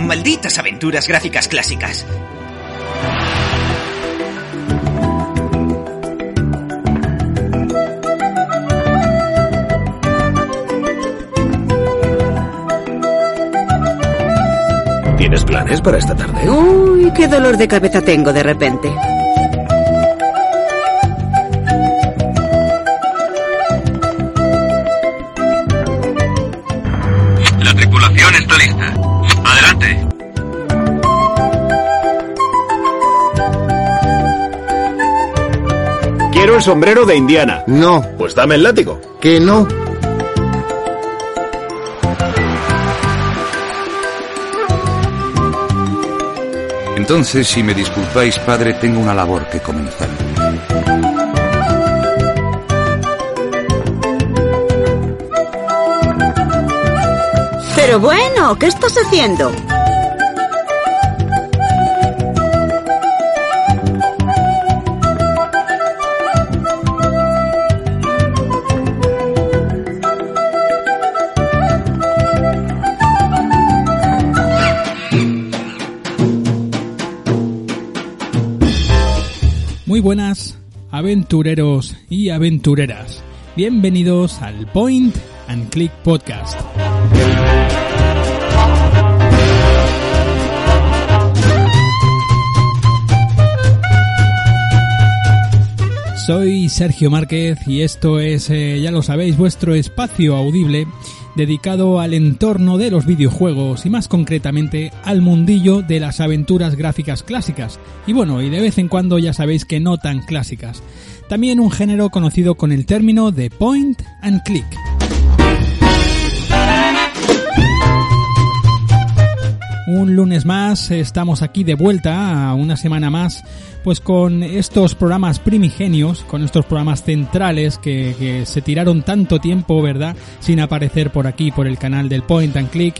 Malditas aventuras gráficas clásicas. ¿Tienes planes para esta tarde? Uy, qué dolor de cabeza tengo de repente. Sombrero de Indiana. No, Pues dame el látigo. que no. Entonces, si me disculpáis, padre, tengo una labor que comenzar. Pero bueno, ¿qué estás haciendo? Buenas, aventureros y aventureras. Bienvenidos al Point and Click Podcast. Soy Sergio Márquez y esto es, eh, ya lo sabéis, vuestro espacio audible dedicado al entorno de los videojuegos y más concretamente al mundillo de las aventuras gráficas clásicas. Y bueno, y de vez en cuando ya sabéis que no tan clásicas. También un género conocido con el término de point and click. Un lunes más, estamos aquí de vuelta, una semana más, pues con estos programas primigenios, con estos programas centrales que, que se tiraron tanto tiempo, ¿verdad?, sin aparecer por aquí, por el canal del Point and Click.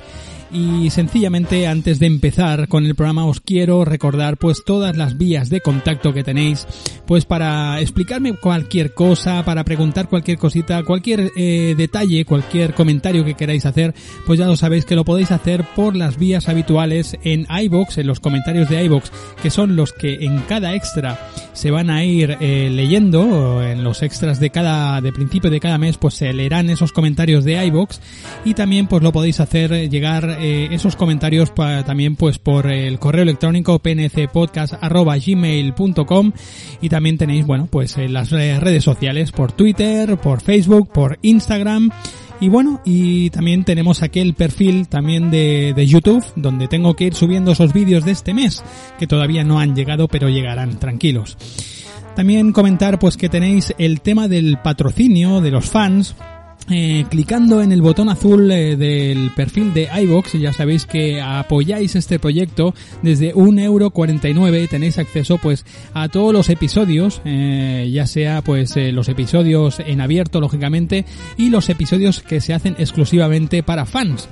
Y sencillamente antes de empezar con el programa os quiero recordar pues todas las vías de contacto que tenéis pues para explicarme cualquier cosa, para preguntar cualquier cosita, cualquier eh, detalle, cualquier comentario que queráis hacer, pues ya lo sabéis que lo podéis hacer por las vías habituales en iBox, en los comentarios de iBox, que son los que en cada extra se van a ir eh, leyendo, en los extras de cada de principio de cada mes pues se leerán esos comentarios de iBox y también pues lo podéis hacer eh, llegar eh, esos comentarios también pues por el correo electrónico pncpodcast@gmail.com y también tenéis bueno pues en las eh, redes sociales por Twitter, por Facebook, por Instagram y bueno, y también tenemos aquí el perfil también de, de YouTube, donde tengo que ir subiendo esos vídeos de este mes, que todavía no han llegado, pero llegarán, tranquilos. También comentar pues que tenéis el tema del patrocinio de los fans, eh, clicando en el botón azul eh, del perfil de iBox, ya sabéis que apoyáis este proyecto desde 1,49€ tenéis acceso pues a todos los episodios, eh, ya sea pues eh, los episodios en abierto lógicamente y los episodios que se hacen exclusivamente para fans.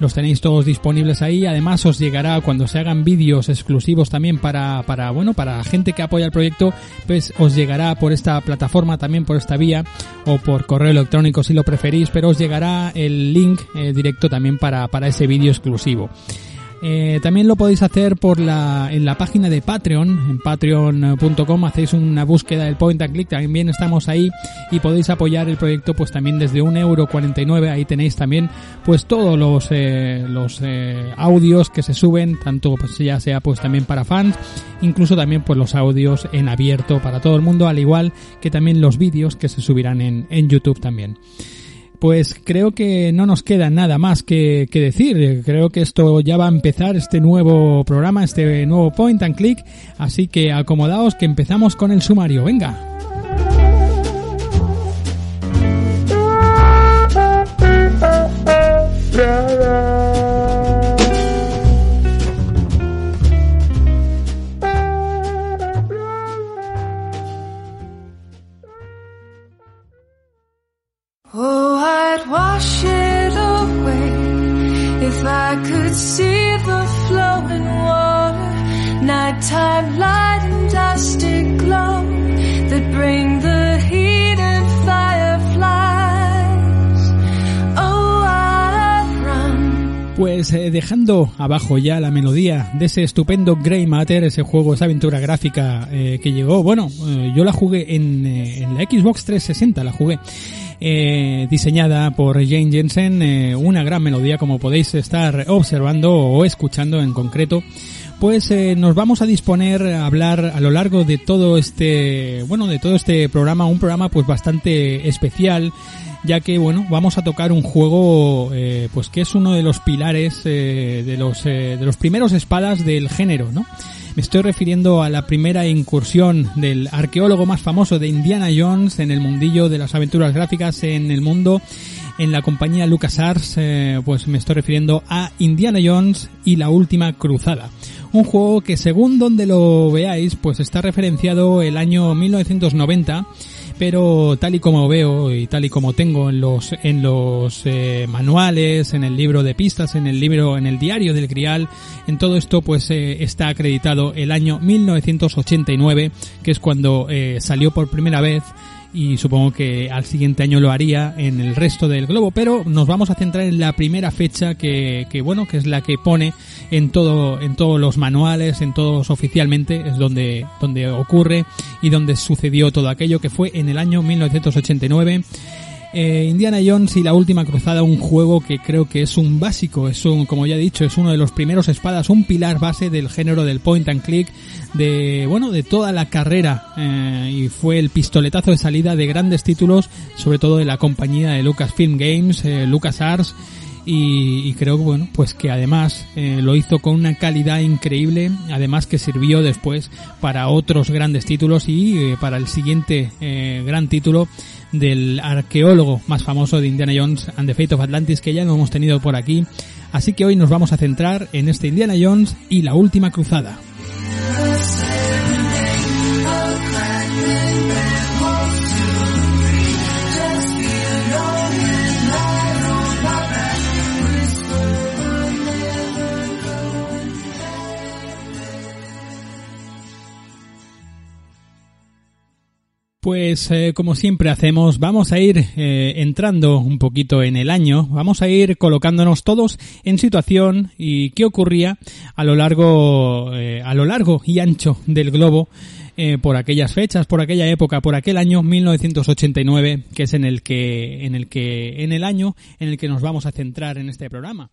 Los tenéis todos disponibles ahí. Además, os llegará cuando se hagan vídeos exclusivos también para, para, bueno, para gente que apoya el proyecto, pues os llegará por esta plataforma también, por esta vía, o por correo electrónico si lo preferís, pero os llegará el link eh, directo también para, para ese vídeo exclusivo. Eh, también lo podéis hacer por la, en la página de Patreon, en patreon.com hacéis una búsqueda del point and click, también estamos ahí y podéis apoyar el proyecto pues también desde un euro ahí tenéis también pues todos los, eh, los eh, audios que se suben, tanto pues ya sea pues también para fans, incluso también pues los audios en abierto para todo el mundo, al igual que también los vídeos que se subirán en, en YouTube también pues creo que no nos queda nada más que, decir. Creo que esto ya va a empezar este nuevo programa, este nuevo Point and Click. Así que acomodaos que empezamos con el sumario. Venga. Pues eh, dejando abajo ya la melodía de ese estupendo Grey Matter, ese juego, esa aventura gráfica eh, que llegó, bueno, eh, yo la jugué en, en, la Xbox 360, la jugué. Diseñada por Jane Jensen, una gran melodía como podéis estar observando o escuchando en concreto. Pues nos vamos a disponer a hablar a lo largo de todo este, bueno, de todo este programa, un programa pues bastante especial, ya que bueno vamos a tocar un juego eh, pues que es uno de los pilares eh, de los eh, de los primeros espadas del género no estoy refiriendo a la primera incursión del arqueólogo más famoso de Indiana Jones en el mundillo de las aventuras gráficas en el mundo en la compañía LucasArts. Pues me estoy refiriendo a Indiana Jones y la última cruzada. Un juego que según donde lo veáis pues está referenciado el año 1990 pero tal y como veo y tal y como tengo en los en los eh, manuales, en el libro de pistas, en el libro, en el diario del Grial, en todo esto pues eh, está acreditado el año 1989, que es cuando eh, salió por primera vez y supongo que al siguiente año lo haría en el resto del globo, pero nos vamos a centrar en la primera fecha que, que bueno, que es la que pone en todo, en todos los manuales, en todos oficialmente, es donde, donde ocurre y donde sucedió todo aquello que fue en el año 1989 eh, Indiana Jones y la última cruzada, un juego que creo que es un básico, es un, como ya he dicho, es uno de los primeros espadas, un pilar base del género del point and click, de, bueno, de toda la carrera, eh, y fue el pistoletazo de salida de grandes títulos, sobre todo de la compañía de Lucasfilm Games, eh, LucasArts, y, y, creo bueno pues que además eh, lo hizo con una calidad increíble además que sirvió después para otros grandes títulos y eh, para el siguiente eh, gran título del arqueólogo más famoso de Indiana Jones and the Fate of Atlantis que ya lo hemos tenido por aquí. Así que hoy nos vamos a centrar en este Indiana Jones y la última cruzada Pues eh, como siempre hacemos, vamos a ir eh, entrando un poquito en el año, vamos a ir colocándonos todos en situación y qué ocurría a lo largo, eh, a lo largo y ancho del globo por aquellas fechas, por aquella época, por aquel año 1989, que es en el que, en el que, en el año en el que nos vamos a centrar en este programa.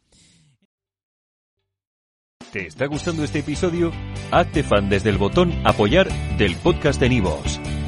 ¿Te está gustando este episodio? Hazte fan desde el botón apoyar del podcast de Nivos.